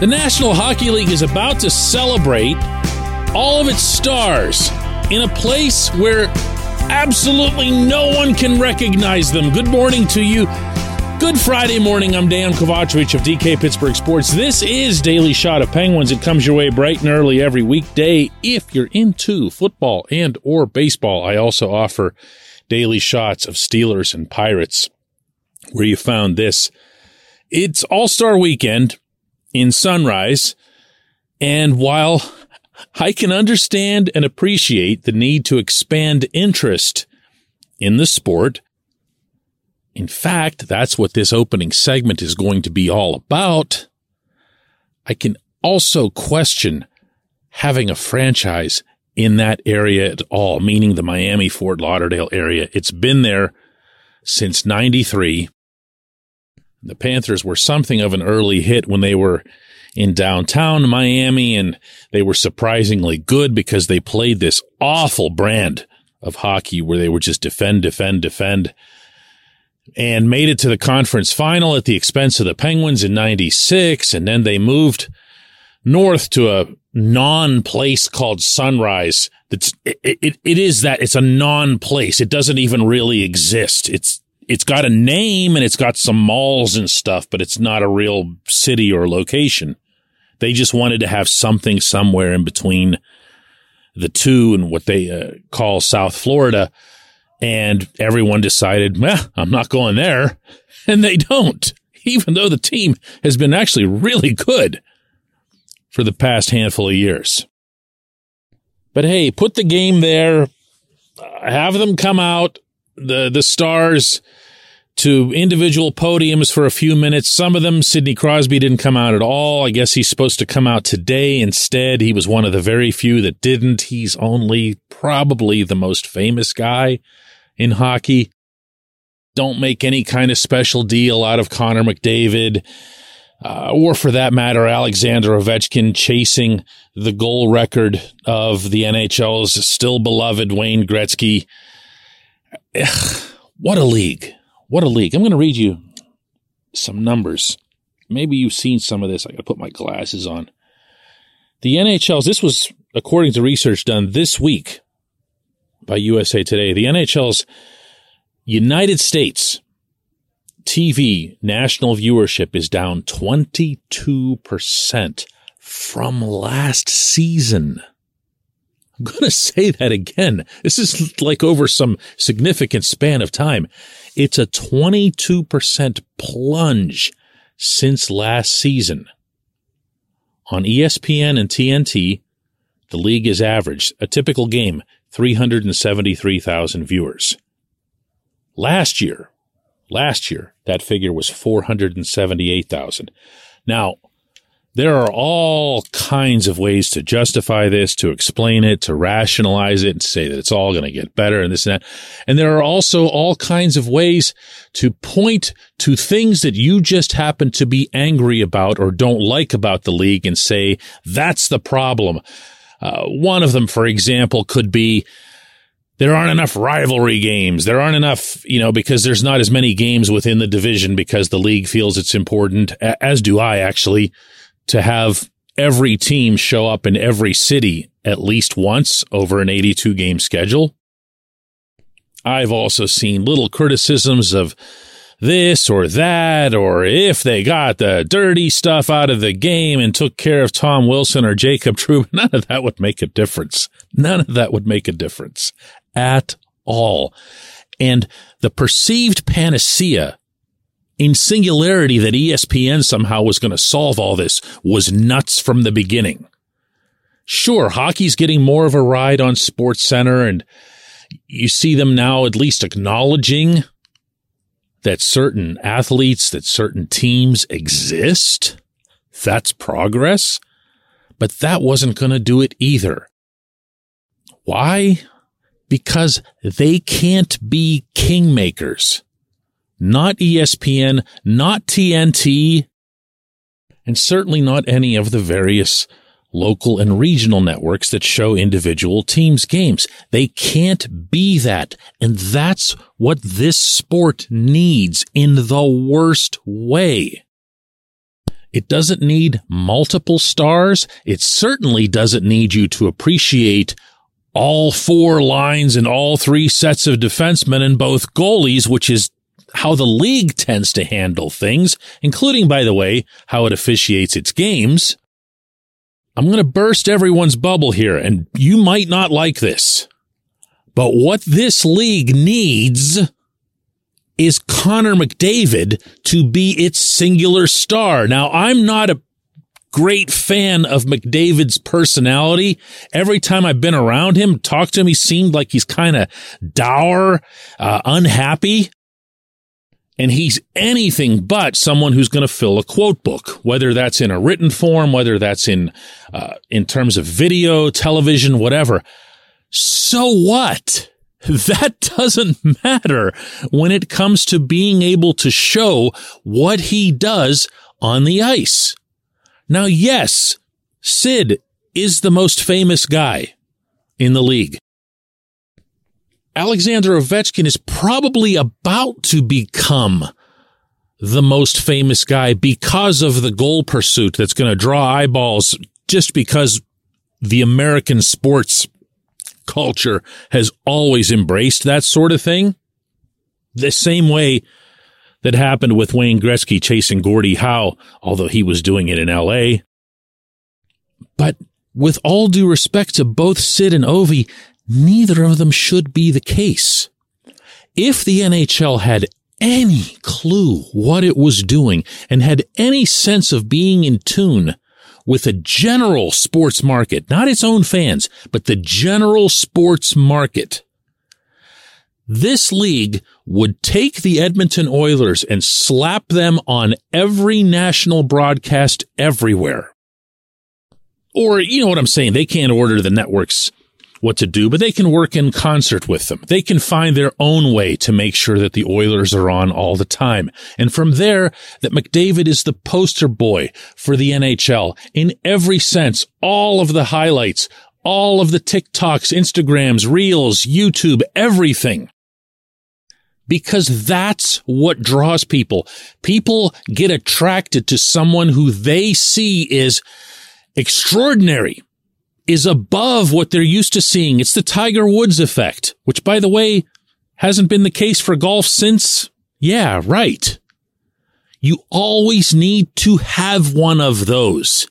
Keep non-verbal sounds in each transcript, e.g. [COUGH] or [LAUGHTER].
The National Hockey League is about to celebrate all of its stars in a place where absolutely no one can recognize them. Good morning to you. Good Friday morning. I'm Dejan Kovacevic of DK Pittsburgh Sports. This is Daily Shot of Penguins. It comes your way bright and early every weekday. If you're into football and or baseball, I also offer daily shots of Steelers and Pirates where you found this. It's All-Star weekend in Sunrise. And while I can understand and appreciate the need to expand interest in the sport, in fact, that's what this opening segment is going to be all about. I can also question having a franchise in that area at all, meaning the Miami Fort Lauderdale area. It's been there since 93. The Panthers were something of an early hit when they were in downtown Miami and they were surprisingly good because they played this awful brand of hockey where they were just defend, defend, defend and made it to the conference final at the expense of the Penguins in 96. And then they moved north to a non place called Sunrise. That's, it, it, it is that it's a non place. It doesn't even really exist. It's, it's got a name and it's got some malls and stuff, but it's not a real city or location. They just wanted to have something somewhere in between the two and what they uh, call South Florida. And everyone decided, well, I'm not going there. [LAUGHS] And they don't, [LAUGHS] even though the team has been actually really good for the past handful of years. But hey, put the game there, have them come out, the, the stars to individual podiums for a few minutes. Some of them, Sidney Crosby didn't come out at all. I guess he's supposed to come out today instead. He was one of the very few that didn't. He's only probably the most famous guy in hockey. Don't make any kind of special deal out of Connor McDavid. Uh, or for that matter, Alexander Ovechkin chasing the goal record of the NHL's still beloved Wayne Gretzky. Ugh, what a league. What a league. I'm going to read you some numbers. Maybe you've seen some of this. I got to put my glasses on. The NHL's, this was according to research done this week by USA Today. The NHL's United States TV national viewership is down 22% from last season. I'm going [LAUGHS] to say that again. This is like over some significant span of time. It's a 22% plunge since last season. On ESPN and TNT, the league is averaged a typical game 373,000 viewers. Last year, last year, that figure was 478,000. Now, there are all kinds of ways to justify this, to explain it, to rationalize it, and say that it's all going to get better and this and that. And there are also all kinds of ways to point to things that you just happen to be angry about or don't like about the league and say, that's the problem. Uh, one of them, for example, could be there aren't enough rivalry games. There aren't enough, you know, because there's not as many games within the division because the league feels it's important, as do I actually, to have every team show up in every city at least once over an 82 game schedule. I've also seen little criticisms of this or that, or if they got the dirty stuff out of the game and took care of Tom Wilson or Jacob Trouba, [LAUGHS] none of that would make a difference. None of that would make a difference at all. And the perceived panacea in singularity that ESPN somehow was going to solve all this was nuts from the beginning. Sure, hockey's getting more of a ride on Sports Center and you see them now at least acknowledging that certain athletes, that certain teams exist. That's progress. But that wasn't going to do it either. Why? Because they can't be kingmakers not ESPN, not TNT, and certainly not any of the various local and regional networks that show individual teams games. They can't be that. And that's what this sport needs in the worst way. It doesn't need multiple stars. It certainly doesn't need you to appreciate all four lines and all three sets of defensemen and both goalies, which is how the league tends to handle things, including, by the way, how it officiates its games. I'm going to burst everyone's bubble here, and you might not like this. But what this league needs is Connor McDavid to be its singular star. Now, I'm not a great fan of McDavid's personality. Every time I've been around him, talked to him, he seemed like he's kind of dour, uh, unhappy. And he's anything but someone who's going to fill a quote book, whether that's in a written form, whether that's in, uh, in terms of video, television, whatever. So what? [LAUGHS] That doesn't matter when it comes to being able to show what he does on the ice. Now, yes, Sid is the most famous guy in the league. Alexander Ovechkin is probably about to become the most famous guy because of the goal pursuit that's going to draw eyeballs just because the American sports culture has always embraced that sort of thing. The same way that happened with Wayne Gretzky chasing Gordie Howe, although he was doing it in LA. But with all due respect to both Sid and Ovi, neither of them should be the case. If the NHL had any clue what it was doing and had any sense of being in tune with a general sports market, not its own fans, but the general sports market, this league would take the Edmonton Oilers and slap them on every national broadcast everywhere. Or, you know what I'm saying? They can't order the networks what to do, but they can work in concert with them. They can find their own way to make sure that the Oilers are on all the time. And from there, that McDavid is the poster boy for the NHL in every sense, all of the highlights, all of the TikToks, Instagrams, Reels, YouTube, everything. Because that's what draws people. People get attracted to someone who they see is extraordinary, is above what they're used to seeing. It's the Tiger Woods effect, which by the way, hasn't been the case for golf since, yeah, right. You always need to have one of those.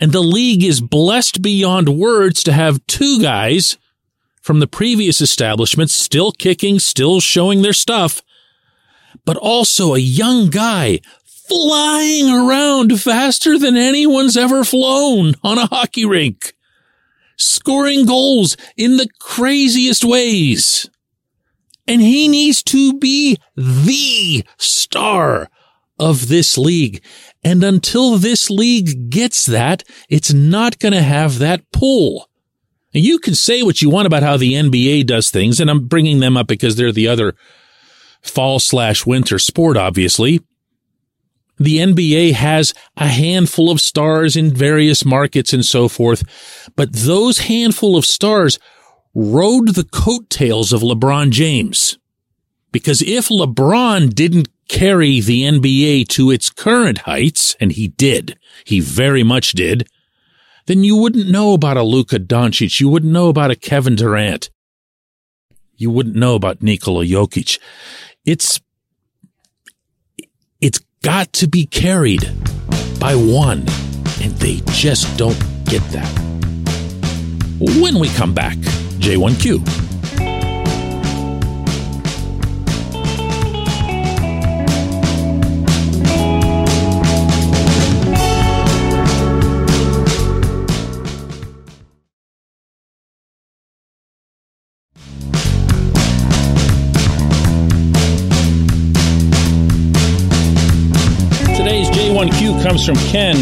And the league is blessed beyond words to have two guys from the previous establishment still kicking, still showing their stuff, but also a young guy flying around faster than anyone's ever flown on a hockey rink scoring goals in the craziest ways. And he needs to be the star of this league. And until this league gets that, it's not going to have that pull. you can say what you want about how the NBA does things, and I'm bringing them up because they're the other fall slash winter sport, obviously. The NBA has a handful of stars in various markets and so forth, but those handful of stars rode the coattails of LeBron James. Because if LeBron didn't carry the NBA to its current heights, and he did, he very much did, then you wouldn't know about a Luka Doncic. You wouldn't know about a Kevin Durant. You wouldn't know about Nikola Jokic. It's, got to be carried by one, and they just don't get that. When we come back, J1Q. Comes from Ken,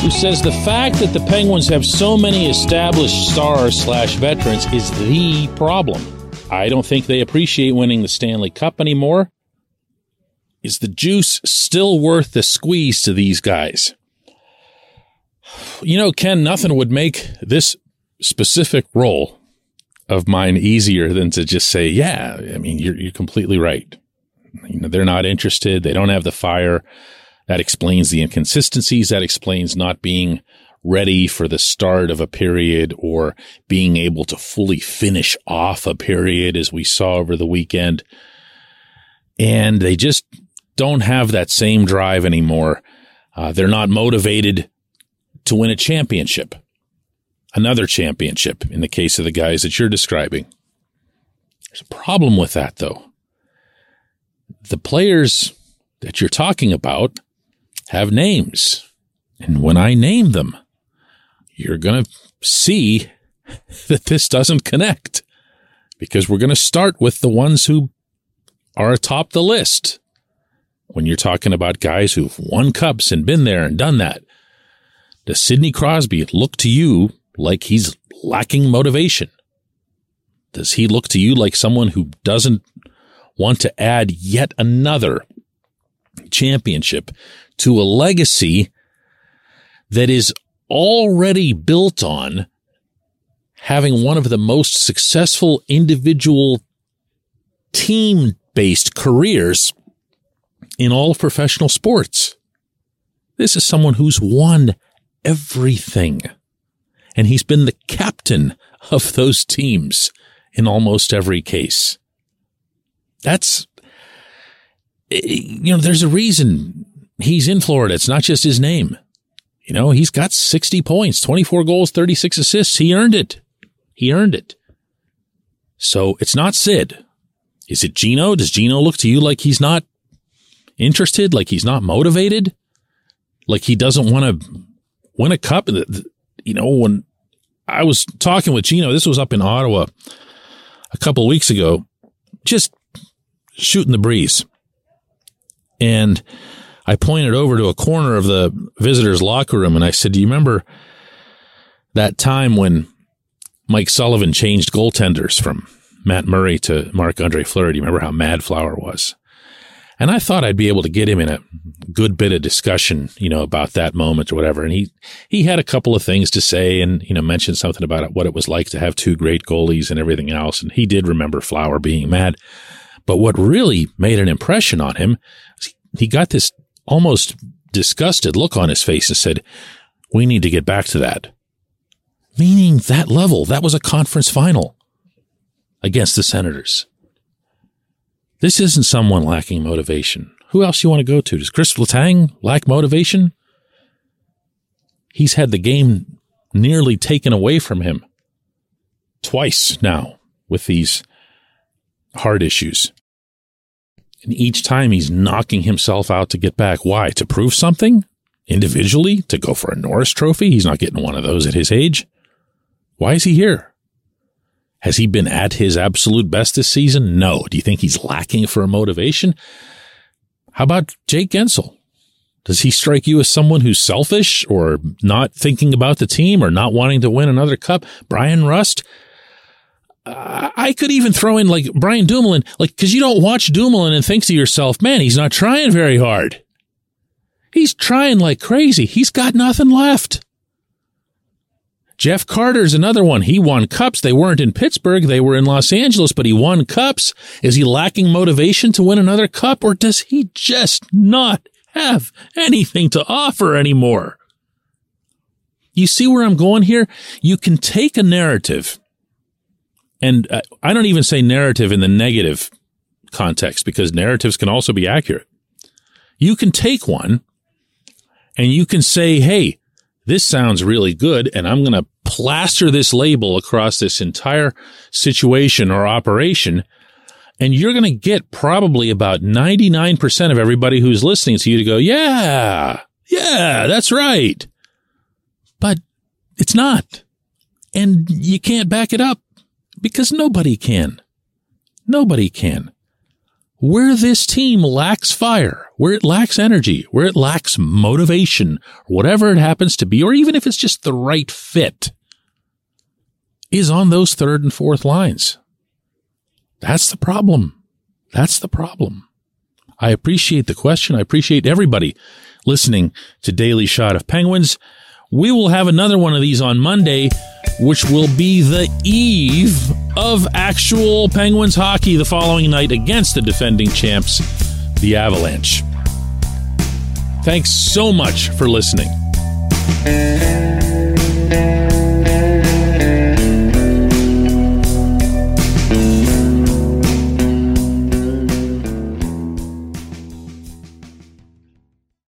who says the fact that the Penguins have so many established stars slash veterans is the problem. I don't think they appreciate winning the Stanley Cup anymore. Is the juice still worth the squeeze to these guys? You know, Ken, nothing would make this specific role of mine easier than to just say, yeah, I mean, you're, you're completely right. You know, they're not interested. They don't have the fire. That explains the inconsistencies. That explains not being ready for the start of a period or being able to fully finish off a period as we saw over the weekend. And they just don't have that same drive anymore. Uh, they're not motivated to win a championship, another championship in the case of the guys that you're describing. There's a problem with that though. The players that you're talking about have names. And when I name them, you're going to see [LAUGHS] that this doesn't connect because we're going to start with the ones who are atop the list. When you're talking about guys who've won cups and been there and done that, does Sidney Crosby look to you like he's lacking motivation? Does he look to you like someone who doesn't want to add yet another championship to a legacy that is already built on having one of the most successful individual team based careers in all professional sports. This is someone who's won everything. And he's been the captain of those teams in almost every case. That's, Eh, you know, there's a reason he's in Florida. It's not just his name. You know, he's got 60 points, 24 goals, 36 assists. He earned it. He earned it. So it's not Sid. Is it Gino? Does Gino look to you like he's not interested? Like he's not motivated? Like he doesn't want to win a cup? You know, when I was talking with Gino, this was up in Ottawa a couple weeks ago, just shooting the breeze. And I pointed over to a corner of the visitors' locker room and I said, Do you remember that time when Mike Sullivan changed goaltenders from Matt Murray to Marc Andre Fleury? Do you remember how mad Flower was? And I thought I'd be able to get him in a good bit of discussion, you know, about that moment or whatever. And he, he had a couple of things to say and, you know, mentioned something about what it was like to have two great goalies and everything else. And he did remember Flower being mad. But what really made an impression on him, he got this almost disgusted look on his face and said, we need to get back to that. Meaning that level, that was a conference final against the Senators. This isn't someone lacking motivation. Who else you want to go to? Does Chris Letang lack motivation? He's had the game nearly taken away from him twice now with these heart issues. And each time he's knocking himself out to get back. Why? To prove something? Individually? To go for a Norris trophy? He's not getting one of those at his age. Why is he here? Has he been at his absolute best this season? No. Do you think he's lacking for a motivation? How about Jake Guentzel? Does he strike you as someone who's selfish or not thinking about the team or not wanting to win another cup? Bryan Rust? I could even throw in like Brian Dumoulin, like, cause you don't watch Dumoulin and think to yourself, man, he's not trying very hard. He's trying like crazy. He's got nothing left. Jeff Carter's another one. He won cups. They weren't in Pittsburgh. They were in Los Angeles, but he won cups. Is he lacking motivation to win another cup or does he just not have anything to offer anymore? You see where I'm going here? You can take a narrative and uh, I don't even say narrative in the negative context because narratives can also be accurate. You can take one and you can say, Hey, this sounds really good. And I'm going to plaster this label across this entire situation or operation. And you're going to get probably about 99% of everybody who's listening to you to go, yeah, yeah, that's right. But it's not. And you can't back it up because nobody can. Nobody can. Where this team lacks fire, where it lacks energy, where it lacks motivation, whatever it happens to be, or even if it's just the right fit, is on those third and fourth lines. That's the problem. That's the problem. I appreciate the question. I appreciate everybody listening to Daily Shot of Penguins. We will have another one of these on Monday which will be the eve of actual Penguins hockey the following night against the defending champs, the Avalanche. Thanks so much for listening.